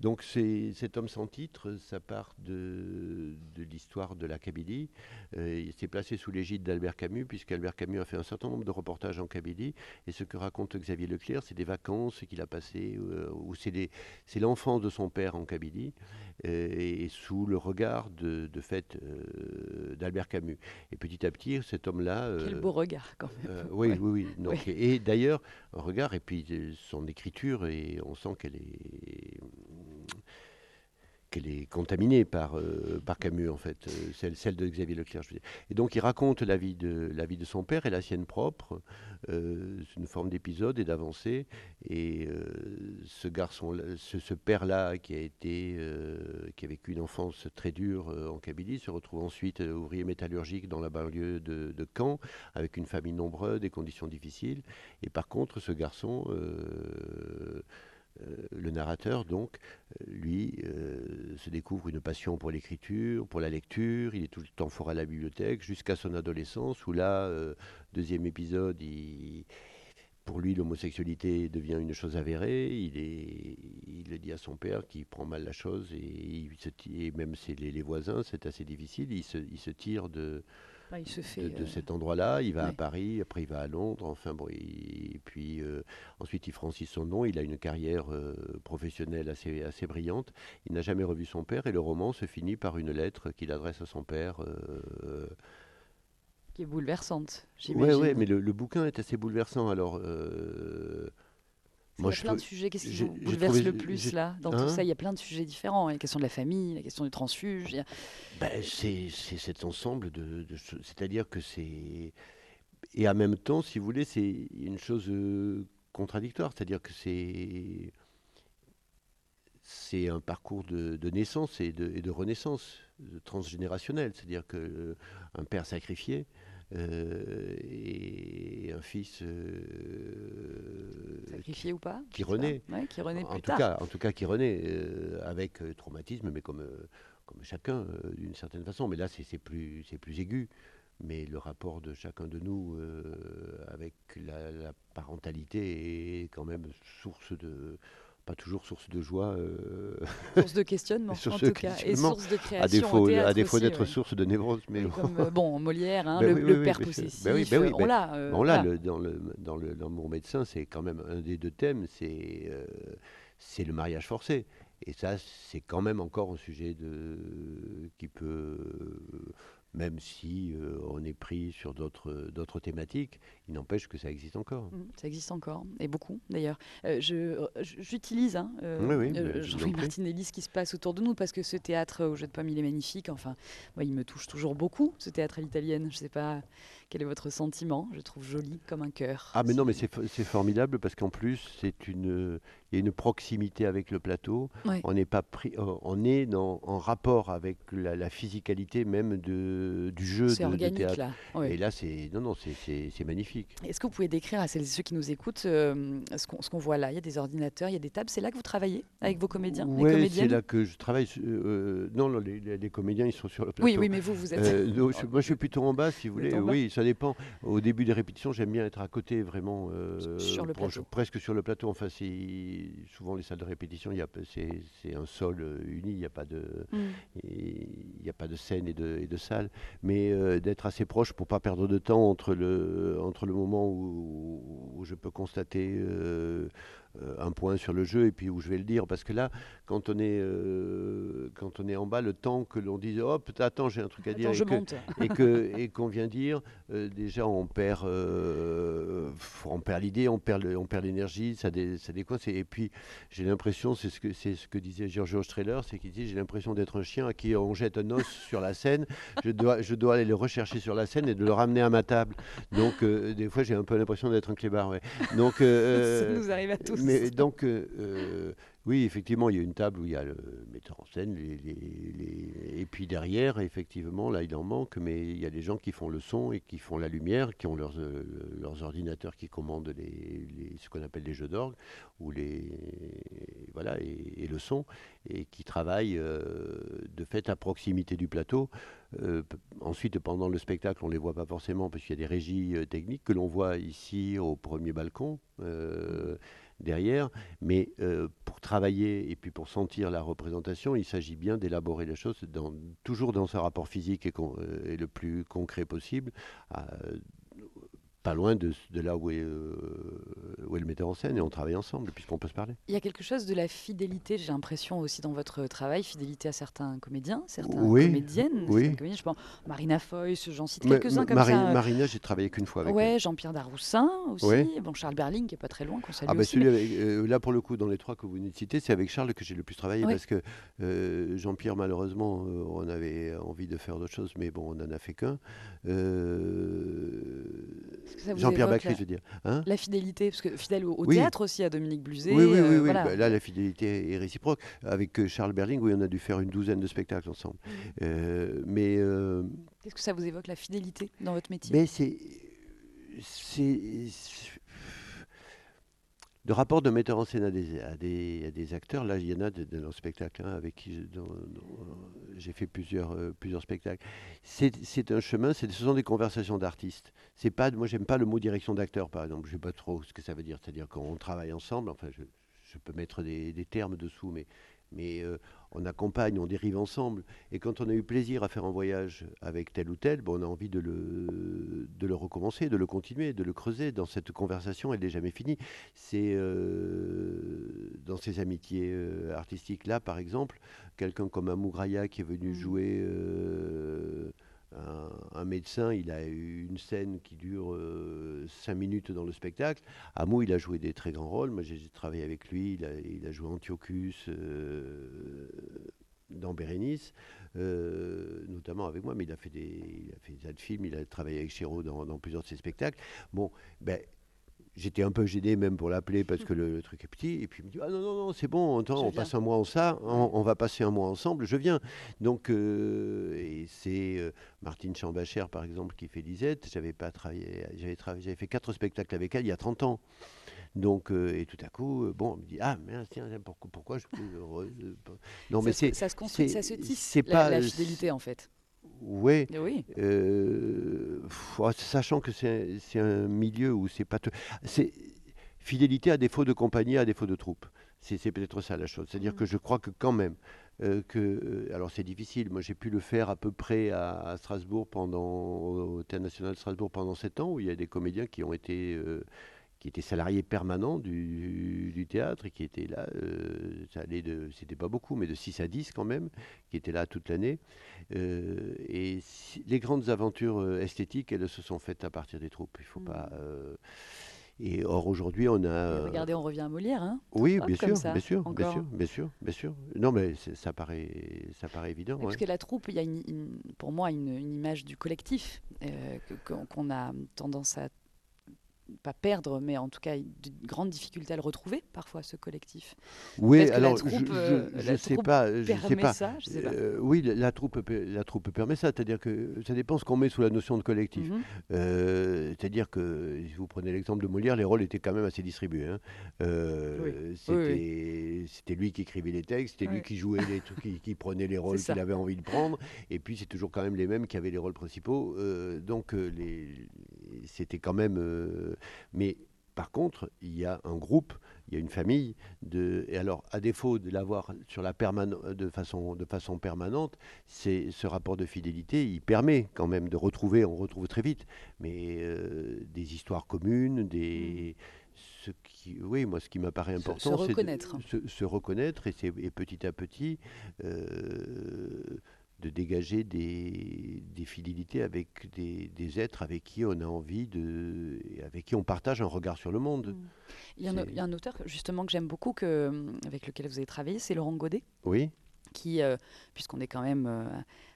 Donc c'est cet homme sans titre, ça part de, de l'histoire de la Kabylie. Euh, il s'est placé sous l'égide d'Albert Camus, puisqu'Albert Camus a fait un certain nombre de reportages en Kabylie, et ce que raconte Xavier Leclerc, c'est des vacances qu'il a passées, euh, ou c'est l'enfance de son père en Kabylie et sous le regard de, fait euh, d'Albert Camus. Et petit à petit, cet homme-là. Euh, Quel beau regard, quand même. oui, oui, *laughs* oui, Et d'ailleurs, un regard, et puis son écriture, et on sent qu'elle est qu'elle est contaminée par, euh, par Camus, en fait, euh, celle, celle, de Xavier Leclerc. Et donc il raconte la vie de, la vie de son père et la sienne propre, euh, une forme d'épisode et d'avancée. Et ce garçon, ce, ce père-là, qui a été, qui a vécu une enfance très dure en Kabylie, se retrouve ensuite ouvrier métallurgique dans la banlieue de, de, Caen, avec une famille nombreuse, des conditions difficiles. Et par contre, ce garçon le narrateur, donc, euh, lui, euh, se découvre une passion pour l'écriture, pour la lecture. Il est tout le temps fort à la bibliothèque, jusqu'à son adolescence, où là, deuxième épisode, pour lui, l'homosexualité devient une chose avérée. Il, est, le dit à son père qui prend mal la chose, et, il même les, les, voisins, c'est assez difficile. Il se, il se tire de bah, il se fait, de, euh, cet endroit-là. Il va à Paris, après il va à Londres, enfin bon, et puis euh, ensuite il franchit son nom. Il a une carrière euh, professionnelle assez, assez brillante. Il n'a jamais revu son père et le roman se finit par une lettre qu'il adresse à son père. qui est bouleversante, j'imagine. Oui, ouais, mais le, le, bouquin est assez bouleversant. Alors, il y a plein de sujets. Qu'est-ce qui vous bouleverse le plus là dans tout hein ça Il y a plein de sujets différents. La question de la famille, la question du transfuge. Ben, c'est cet ensemble de, c'est-à-dire que c'est et en même temps, si vous voulez, c'est une chose euh, contradictoire, c'est-à-dire que c'est c'est un parcours de, naissance et de, et de renaissance transgénérationnel, c'est-à-dire que euh, un père sacrifié, et un fils euh, sacrifié ou pas qui renaît, qui renaît en, tout cas en tout cas qui renaît euh, avec traumatisme mais comme comme chacun d'une certaine façon. Mais là c'est plus c'est plus aigu. Mais le rapport de chacun de nous avec la, parentalité est quand même source de pas toujours source de joie. Euh, *laughs* source de questionnement, *laughs* en tout cas, et source de création. À défaut, à défaut d'être source de névrose. Mais comme, euh, bon, Molière, hein, ben le, père possessif, ben ben euh, on l'a. on l'a dans, le, dans, le, dans Mon médecin, c'est quand même un des deux thèmes, c'est c'est le mariage forcé. Et ça, c'est quand même encore un sujet de, qui peut même si euh, on est pris sur d'autres thématiques, il n'empêche que ça existe encore. Mmh, ça existe encore, et beaucoup d'ailleurs. Euh, je, j'utilise hein, Jean-Louis Martinelli ce qui se passe autour de nous, parce que ce théâtre au jeu de pommes, il est magnifique. Enfin, moi, il me touche toujours beaucoup, ce théâtre à l'italienne. Je ne sais pas quel est votre sentiment? Je trouve joli comme un cœur. Ah, mais non, mais c'est, formidable, parce qu'en plus, c'est une il y a une proximité avec le plateau. On n'est pas pris, euh, on est dans, en rapport avec la, physicalité même de, du jeu de, organique, théâtre. Là. Et là, c'est non, non, c'est magnifique. Est-ce que vous pouvez décrire à celles et ceux qui nous écoutent euh, ce qu'on voit là? Il y a des ordinateurs, il y a des tables. C'est là que vous travaillez avec vos comédiens Oui, c'est là que je travaille. Euh, non, les, comédiens, ils sont sur le plateau. Oui, oui, mais vous, vous êtes. *laughs* moi, je suis plutôt en bas, si vous, voulez. Oui, ça dépend. Au début des répétitions, j'aime bien être à côté, vraiment. sur le. Presque sur le plateau. Enfin, c'est souvent les salles de répétition, c'est un sol euh, uni, il n'y a pas de, mm. a pas de scène et de, et de salle, mais euh, d'être assez proche pour pas perdre de temps entre le, entre le moment où, je peux constater euh, un point sur le jeu et puis où je vais le dire, parce que là, quand on est, quand on est en bas, le temps que l'on dise hop, attends, j'ai un truc à dire et, que, *laughs* et qu'on vient dire, déjà on perd, on perd l'idée, on perd, on perd l'énergie, ça, dé, ça décoince et puis j'ai l'impression, c'est ce que c'est ce que disait Giorgio Strehler, c'est qu'il dit j'ai l'impression d'être un chien à qui on jette un os sur la scène. Je dois, je dois aller le rechercher sur la scène et de le ramener à ma table. Donc euh, des fois j'ai un peu l'impression d'être un clébard. Ouais. Donc euh, *laughs* ça nous arrive à tous. Donc euh, oui, effectivement, il y a une table où il y a le metteur en scène, et puis derrière, effectivement, là, il en manque, mais il y a des gens qui font le son et qui font la lumière, qui ont leurs, euh, leurs ordinateurs qui commandent les, ce qu'on appelle les jeux d'orgue, ou les voilà, et, le son, et qui travaillent euh, de fait à proximité du plateau. Euh, ensuite, pendant le spectacle, on ne les voit pas forcément parce qu'il y a des régies techniques que l'on voit ici au premier balcon derrière. Mais euh, pour travailler et puis pour sentir la représentation, il s'agit bien d'élaborer les choses toujours dans ce rapport physique et, euh, le plus concret possible pas loin de, là où est, euh, où est, le metteur en scène et on travaille ensemble puisqu'on peut se parler. Il y a quelque chose de la fidélité, j'ai l'impression aussi dans votre travail, fidélité à certains comédiens, certaines comédiennes. Oui. je pense Marina Foy, j'en cite quelques-uns comme ça. Marina, j'ai travaillé qu'une fois avec Ouais, Jean-Pierre Daroussin aussi, bon, Charles Berling qui est pas très loin, qu'on salue ah bah aussi, euh, là pour le coup, dans les trois que vous venez de citer, c'est avec Charles que j'ai le plus travaillé parce que euh, Jean-Pierre malheureusement, on avait envie de faire d'autres choses, mais bon, on n'en a fait qu'un. Jean-Pierre Bacry, je veux dire. Hein la fidélité, parce que fidèle au, théâtre aussi, à Dominique Bluzet. Oui, oui, oui. Euh, bah, là, la fidélité est réciproque. Avec euh, Charles Berling, oui, on a dû faire une douzaine de spectacles ensemble. Mmh. Euh, mais. Qu'est-ce que ça vous évoque, la fidélité, dans votre métier? mais c'est. De rapport de metteur en scène à des, à des, acteurs, là il y en a dans le spectacle hein, avec qui j'ai fait plusieurs, euh, plusieurs spectacles. C'est un chemin, ce sont des conversations d'artistes. C'est pas, moi j'aime pas le mot direction d'acteur par exemple, je sais pas trop ce que ça veut dire, c'est-à-dire qu'on travaille ensemble, enfin je, je peux mettre des, des, termes dessous, mais mais euh, on accompagne, on dérive ensemble. Et quand on a eu plaisir à faire un voyage avec tel ou tel, bon, on a envie de le, de le recommencer, de le continuer, de le creuser. Dans cette conversation, elle n'est jamais finie. C'est euh, dans ces amitiés euh, artistiques-là, par exemple, quelqu'un comme Amougraya qui est venu mmh. jouer un, médecin, il a eu une scène qui dure euh, cinq minutes dans le spectacle. Amou, il a joué des très grands rôles. Moi, j'ai travaillé avec lui. Il a, joué Antiochus euh, dans Bérénice, euh, notamment avec moi. Mais il a fait des, il a fait des films. Il a travaillé avec Chéreau dans, dans plusieurs de ses spectacles. Bon, ben, J'étais un peu gêné même pour l'appeler parce que le, truc est petit. Et puis il me dit Ah non, non, non, c'est bon, on, passe un mois en ça, on, va passer un mois ensemble, je viens. Donc, euh, et c'est euh, Martine Chambacher, par exemple, qui fait Lisette. J'avais pas travaillé, j'avais fait quatre spectacles avec elle il y a 30 ans. Donc, euh, et tout à coup, bon, on me dit Ah, mais tiens, pourquoi, pourquoi je suis heureuse Non, mais c'est. Ça se construit, ça se tisse. C'est pas la fidélité, en fait. Ouais. oui. Euh, sachant que c'est un milieu où c'est pas. C'est fidélité à défaut de compagnie, à défaut de troupe. C'est peut-être ça la chose. C'est-à-dire mm. que je crois que quand même, euh, que, euh, alors c'est difficile, moi j'ai pu le faire à peu près à, Strasbourg pendant, au Théâtre National de Strasbourg pendant sept ans, où il y a des comédiens qui ont été qui était salarié permanent du, théâtre et qui était là, euh, ça allait de, c'était pas beaucoup, mais de 6 à 10 quand même, qui était là toute l'année. Euh, et les grandes aventures euh, esthétiques, elles se sont faites à partir des troupes. Il faut mmh. pas. Et or aujourd'hui, on a. regardez, on revient à Molière, hein Oui, bien sûr, bien sûr, bien sûr, bien sûr, bien sûr. Non, mais ça paraît, ça paraît évident. Parce que la troupe, il y a une, pour moi une, image du collectif qu'on a tendance à pas perdre, mais en tout cas une grande difficulté à le retrouver parfois ce collectif. Oui, alors je, ne sais pas, je sais pas. Ça, oui, la troupe, la troupe permet ça, c'est-à-dire que ça dépend ce qu'on met sous la notion de collectif. Mhm. Euh, c'est-à-dire que si vous prenez l'exemple de Molière, les rôles étaient quand même assez distribués. Hein. Euh, c'était lui qui écrivait les textes, c'était lui qui jouait les qui, qui prenait les *laughs* rôles qu'il avait envie de prendre, et puis c'est toujours quand même les mêmes qui avaient les rôles principaux. Euh, donc les, c'était quand même mais par contre, il y a un groupe, il y a une famille. De, et alors, à défaut de l'avoir sur la de, façon, de façon permanente, c'est ce rapport de fidélité, il permet quand même de retrouver, on retrouve très vite, mais euh, des histoires communes, des. Ce qui, oui, moi, ce qui m'apparaît important, c'est se reconnaître. Se, reconnaître et, et, petit à petit. Euh, de dégager des, fidélités avec des, êtres avec qui on a envie de, avec qui on partage un regard sur le monde. Mm. Il, y a un, auteur justement que j'aime beaucoup, que, avec lequel vous avez travaillé, c'est Laurent Godet. Oui. Qui, euh, puisqu'on est quand même euh,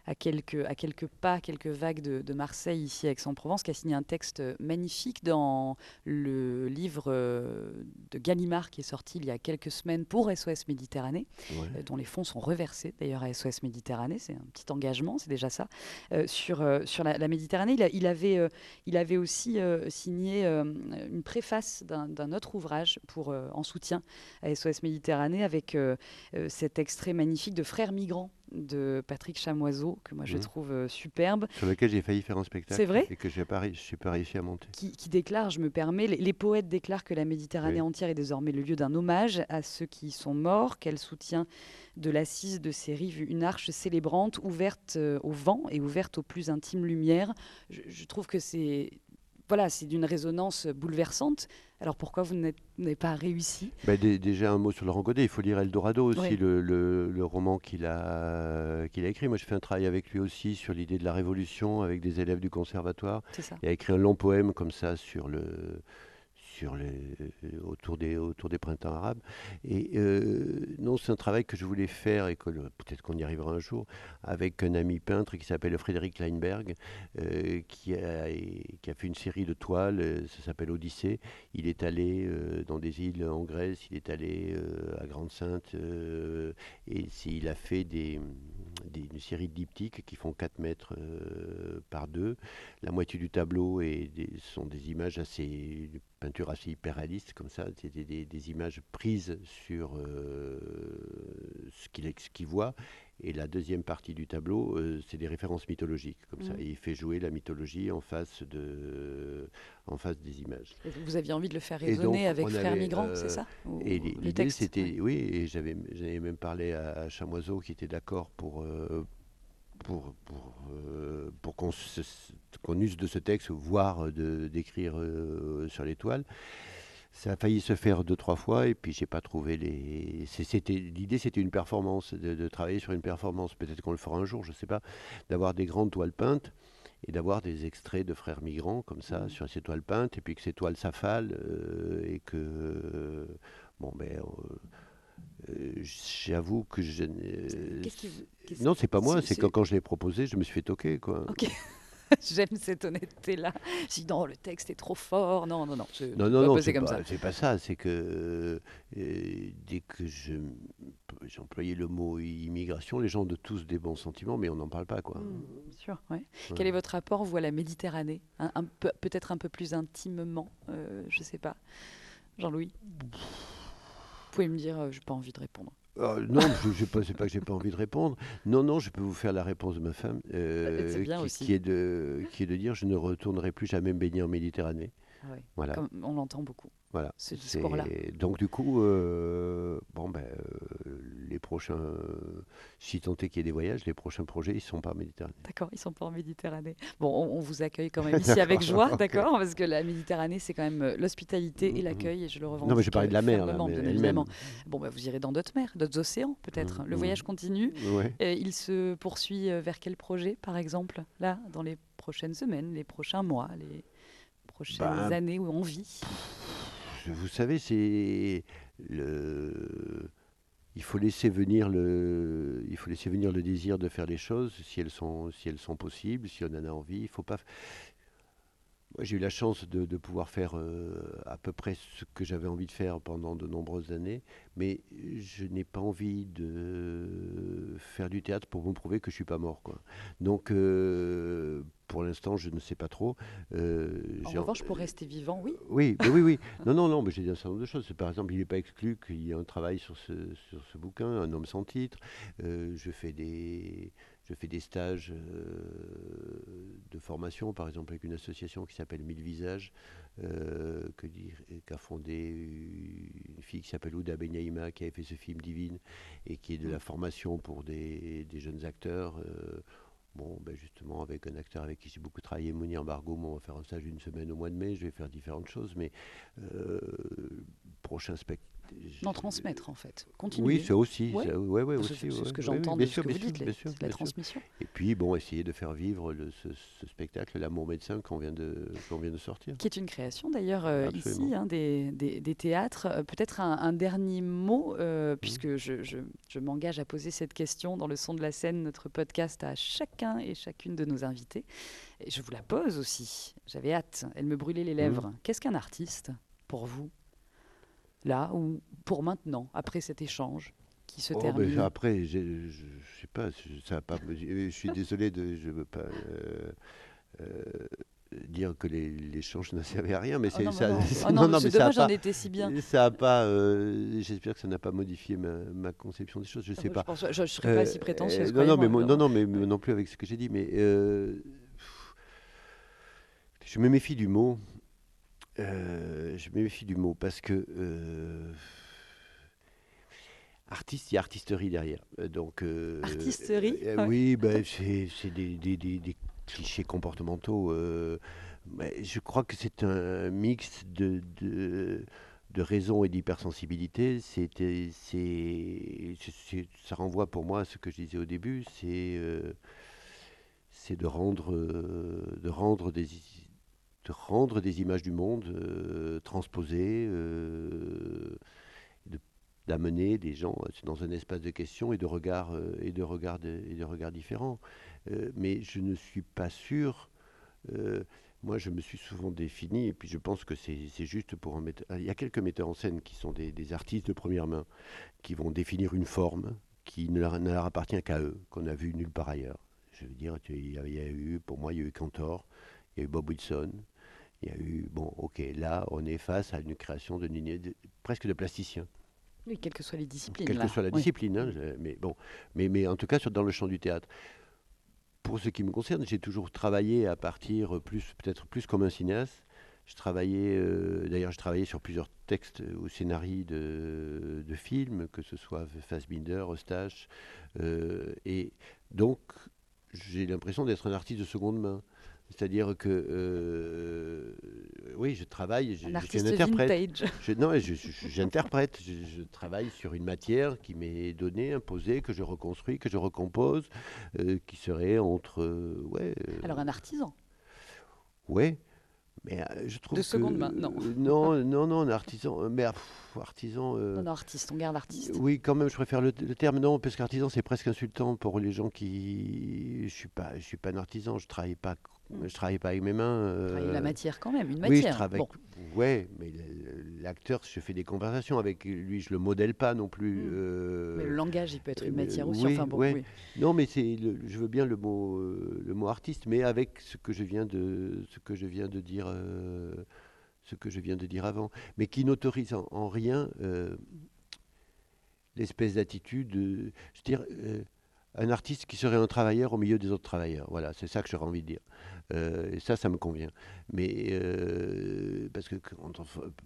à quelques, à quelques pas, quelques vagues de, Marseille, ici à Aix-en-Provence, qui a signé un texte magnifique dans le livre euh, de Gallimard qui est sorti il y a quelques semaines pour SOS Méditerranée, euh, dont les fonds sont reversés d'ailleurs à SOS Méditerranée. C'est un petit engagement, c'est déjà ça. Euh, sur sur la, Méditerranée, il, avait, il avait aussi signé une préface d'un autre ouvrage pour, en soutien à SOS Méditerranée avec cet extrait magnifique de Frères migrants de Patrick Chamoiseau, que moi je mmh. trouve euh, superbe. Sur lequel j'ai failli faire un spectacle. C'est vrai Et que je n'ai pas, pas, réussi à monter. Qui, déclare, je me permets, les, poètes déclarent que la Méditerranée entière est désormais le lieu d'un hommage à ceux qui sont morts, qu'elle soutient de l'assise de ses rives une arche célébrante, ouverte euh, au vent et ouverte aux plus intimes lumières. je trouve que c'est voilà, c'est d'une résonance bouleversante. Alors pourquoi vous n'avez pas réussi? Bah, Déjà un mot sur Laurent Godet, il faut lire Eldorado aussi, le, roman qu'il a, qu'il a écrit. Moi je fais un travail avec lui aussi sur l'idée de la révolution avec des élèves du conservatoire. Il a écrit un long poème comme ça sur le autour, des, autour des printemps arabes. Et euh, non, c'est un travail que je voulais faire et peut-être qu'on y arrivera un jour avec un ami peintre qui s'appelle Frédéric Leinberg, euh, qui, a, qui a fait une série de toiles, euh, ça s'appelle Odyssée. Il est allé dans des îles en Grèce, il est allé à Grande-Sainte et il a fait des une série de diptyques qui font 4 mètres euh, par 2. La moitié du tableau sont des images assez, peintures assez hyper réalistes comme ça, c'est des, images prises sur euh, ce qu'il voit. Et la deuxième partie du tableau, euh, c'est des références mythologiques, comme ça. Mmh. Et il fait jouer la mythologie en face, de, en face des images. vous aviez envie de le faire résonner avec Frères Migrants, c'est ça Et l'idée, c'était, oui, et j'avais même parlé à, Chamoiseau qui était d'accord pour, pour, pour, euh, pour qu'on use de ce texte, voire d'écrire euh, sur l'étoile. Ça a failli se faire deux, trois fois, et puis j'ai pas trouvé les. L'idée, c'était une performance, de, travailler sur une performance. Peut-être qu'on le fera un jour, je sais pas. D'avoir des grandes toiles peintes et d'avoir des extraits de frères migrants comme ça mmh. sur ces toiles peintes, et puis que ces toiles s'affalent, euh, et que. bon, ben. Euh, j'avoue que je. non, c'est pas moi, c'est que quand je l'ai proposé, je me suis fait toquer. Quoi. *laughs* J'aime cette honnêteté-là. Si non, le texte est trop fort. Non, non, non. Non, non, non, c'est pas, pas, ça. C'est que euh, dès que j'ai employé le mot immigration, les gens ont de tous des bons sentiments, mais on n'en parle pas. quoi. Mmh, sûr, ouais. Quel est votre rapport, vous, à la Méditerranée? Un, Peut-être un peu plus intimement, euh, je sais pas. Jean-Louis? Vous pouvez me dire, euh, je n'ai pas envie de répondre. Ah, non, je ne sais pas que j'ai pas envie de répondre. Non, non, je peux vous faire la réponse de ma femme, euh, qui, est de, qui est de dire je ne retournerai plus jamais me baigner en Méditerranée. Ah. Voilà. Comme on l'entend beaucoup. Voilà. ce discours-là. Donc du coup, euh, bon ben, euh, les prochains, euh, si tant est qu'il y ait des voyages, les prochains projets, ils sont par Méditerranée. D'accord, ils sont pas en Méditerranée. Bon, on, on vous accueille quand même *laughs* ici avec joie, d'accord Parce que la Méditerranée, c'est quand même euh, l'hospitalité et Mhm. l'accueil, et je le revendique. Non, mais je parlais de la mer, là, fermement, mais bien évidemment. Bon, bah, vous irez dans d'autres mers, d'autres océans, peut-être. Le Mhm. voyage continue. Ouais. Et il se poursuit vers quel projet, par exemple, là, dans les prochaines semaines, les prochains mois, les prochaines Bah, années où on vit Vous savez, c'est le. Il faut laisser venir le. Il faut laisser venir le désir de faire les choses si elles sont, si elles sont possibles, si on en a envie. Il faut pas. Moi, j'ai eu la chance de, de pouvoir faire euh, à peu près ce que j'avais envie de faire pendant de nombreuses années, mais je n'ai pas envie de faire du théâtre pour vous prouver que je suis pas mort, quoi. Donc, euh, pour l'instant, je ne sais pas trop. Euh, En revanche, pour rester vivant, oui. oui, oui, oui. *laughs* Non, non, non, mais j'ai dit un certain nombre de choses. Par exemple, il n'est pas exclu qu'il y ait un travail sur ce, sur ce bouquin, Un homme sans titre. Je, fais des, je fais des stages euh, de formation, par exemple, avec une association qui s'appelle Mille Visages, euh, que dire- qu'a fondé une fille qui s'appelle Ouda Benyaïma, qui avait fait ce film Divine, et qui est de la formation pour des, des jeunes acteurs. euh, Bon, ben justement, avec un acteur avec qui j'ai beaucoup travaillé, Mounir Bargoum, on va faire un stage d'une semaine au mois de mai. Je vais faire différentes choses, mais euh, prochain spectacle. D'en transmettre, en fait. Continuer. Oui, c'est aussi. Ouais. ça- ouais, ouais, C'est aussi, c'est ce que j'entends de ce que vous sûr, dites, les- sûr, la transmission. Et puis, bon, essayer de faire vivre le- ce, ce spectacle, L'amour médecin, qu'on vient, de, qu'on vient de sortir. Qui est une création d'ailleurs euh, ici, hein, des, des- des théâtres. Euh, Peut-être un, un dernier mot, Mmh. euh, puisque je, je- je m'engage à poser cette question dans le son de la scène, notre podcast à chacun et chacune de nos invités. Et je vous la pose aussi. J'avais hâte. Elle me brûlait les lèvres. Qu'est-ce qu'un artiste pour vous? Là ou pour maintenant, après cet échange qui se Oh, ben, termine après, je ne sais pas, je- ça pas. Je suis désolé, de, je ne veux pas euh, euh, dire que l'échange n'a servi à rien, mais Oh c'est non, ça. mais non. *laughs* Oh non, mais ça pas- étais si bien. Ça a pas. euh, J'espère que ça n'a pas modifié ma, ma conception des choses. Je Ah sais bah, pas. Je, je serais pas Euh, si prétentieuse. euh, non, non, mais moi- non, non, mais non plus avec ce que j'ai dit. Mais euh, je me méfie du mot. Euh, je me méfie du mot parce que euh, artiste, il y a artisterie derrière. Donc euh, Artisterie, ouais. Oui, *laughs* c'est des, des- des- des clichés comportementaux. euh, je crois que c'est un mix de, de, de raison et d'hypersensibilité. Ça renvoie pour moi à ce que je disais au début, c'est, c'est de rendre, de rendre des, rendre des images du monde euh, transposées, euh, d'amener des gens euh, dans un espace de questions et de regards et de regards et de regards différents. Mais je ne suis pas sûr. moi, je me suis souvent défini, et puis je pense que c'est juste pour un metteur. Il y a quelques metteurs en scène qui sont des, artistes de première main, qui vont définir une forme qui ne leur, appartient qu'à eux, qu'on a vu nulle part ailleurs. Je veux dire, il y, a, il y a eu, pour moi, il y a eu Cantor, il y a eu Bob Wilson, il y a eu, bon, ok, là, on est face à une création de, de- presque de plasticien Oui, quelles que soient les disciplines. quelle là. que soit la Oui. discipline. hein, mais bon, mais, mais en tout cas sur- dans le champ du théâtre. Pour ce qui me concerne, j'ai toujours travaillé à partir plus, peut-être plus comme un cinéaste. Je travaillais, euh, d'ailleurs, je travaillais sur plusieurs textes ou scénarios de, de films, que ce soit Fassbinder, Eustache, euh, et donc j'ai l'impression d'être un artiste de seconde main. C'est-à-dire que, euh, oui, je travaille, je, suis un interprète. *laughs* Je- non, je- j'interprète, je, je travaille sur une matière qui m'est donnée, imposée, que je reconstruis, que je recompose, euh, qui serait entre, euh, ouais, Alors un artisan. ouais, mais je trouve De seconde que- main, non. non, non, non, un artisan, mais pff, artisan. Non, non, artiste, on garde artiste. oui, quand même, je préfère le, le terme non, parce qu'artisan c'est presque insultant pour les gens qui. Je suis pas, je suis pas un artisan, je travaille pas, Mm. je travaille pas avec mes mains. Euh, la matière quand même, une oui, je matière. travaille. Bon. Ouais, mais l'acteur, je fais des conversations avec lui, je le modèle pas non plus. Mm. euh, Mais le langage, il peut être une mais matière aussi. oui, enfin bon, ouais. oui. Non, mais c'est, je veux bien le mot, euh, le mot artiste, mais avec ce que je viens de, ce que je viens de dire, euh, ce que je viens de dire avant, mais qui n'autorise en, en rien euh, l'espèce d'attitude. euh, je veux dire, euh, un artiste qui serait un travailleur au milieu des autres travailleurs. Voilà, c'est ça que j'aurais envie de dire. Euh, et ça, ça me convient. Mais euh, parce que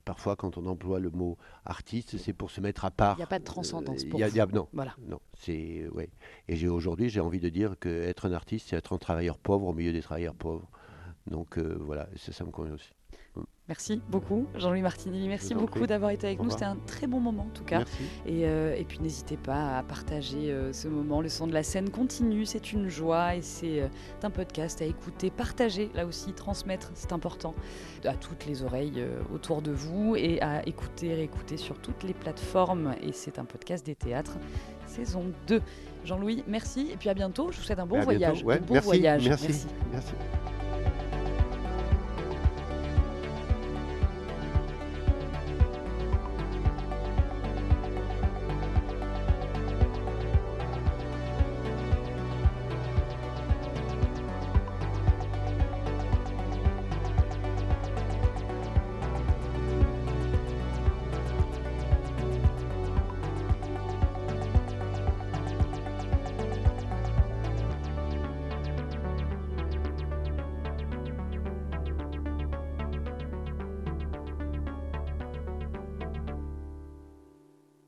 parfois, quand on emploie le mot artiste, c'est pour se mettre à part. Il n'y a pas de transcendance euh, pour y a, y a- non, Voilà. non, c'est ouais. Et j'ai aujourd'hui, j'ai envie de dire que être un artiste, c'est être un travailleur pauvre au milieu des travailleurs pauvres. Donc euh, voilà, ça, ça me convient aussi. Merci beaucoup, Jean-Louis Martinelli. Merci beaucoup d'avoir été avec Au nous. C'était un très bon moment, en tout cas. Merci. Et, euh, et puis n'hésitez pas à partager euh, ce moment. Le son de la scène continue, c'est une joie et c'est euh, un podcast à écouter, partager là aussi, transmettre, c'est important à toutes les oreilles autour de vous et à écouter, réécouter sur toutes les plateformes. Et c'est un podcast des théâtres, saison 2. Jean-Louis, merci et puis à bientôt. Je vous souhaite un bon À voyage. Ouais, un bon merci, voyage. merci. merci.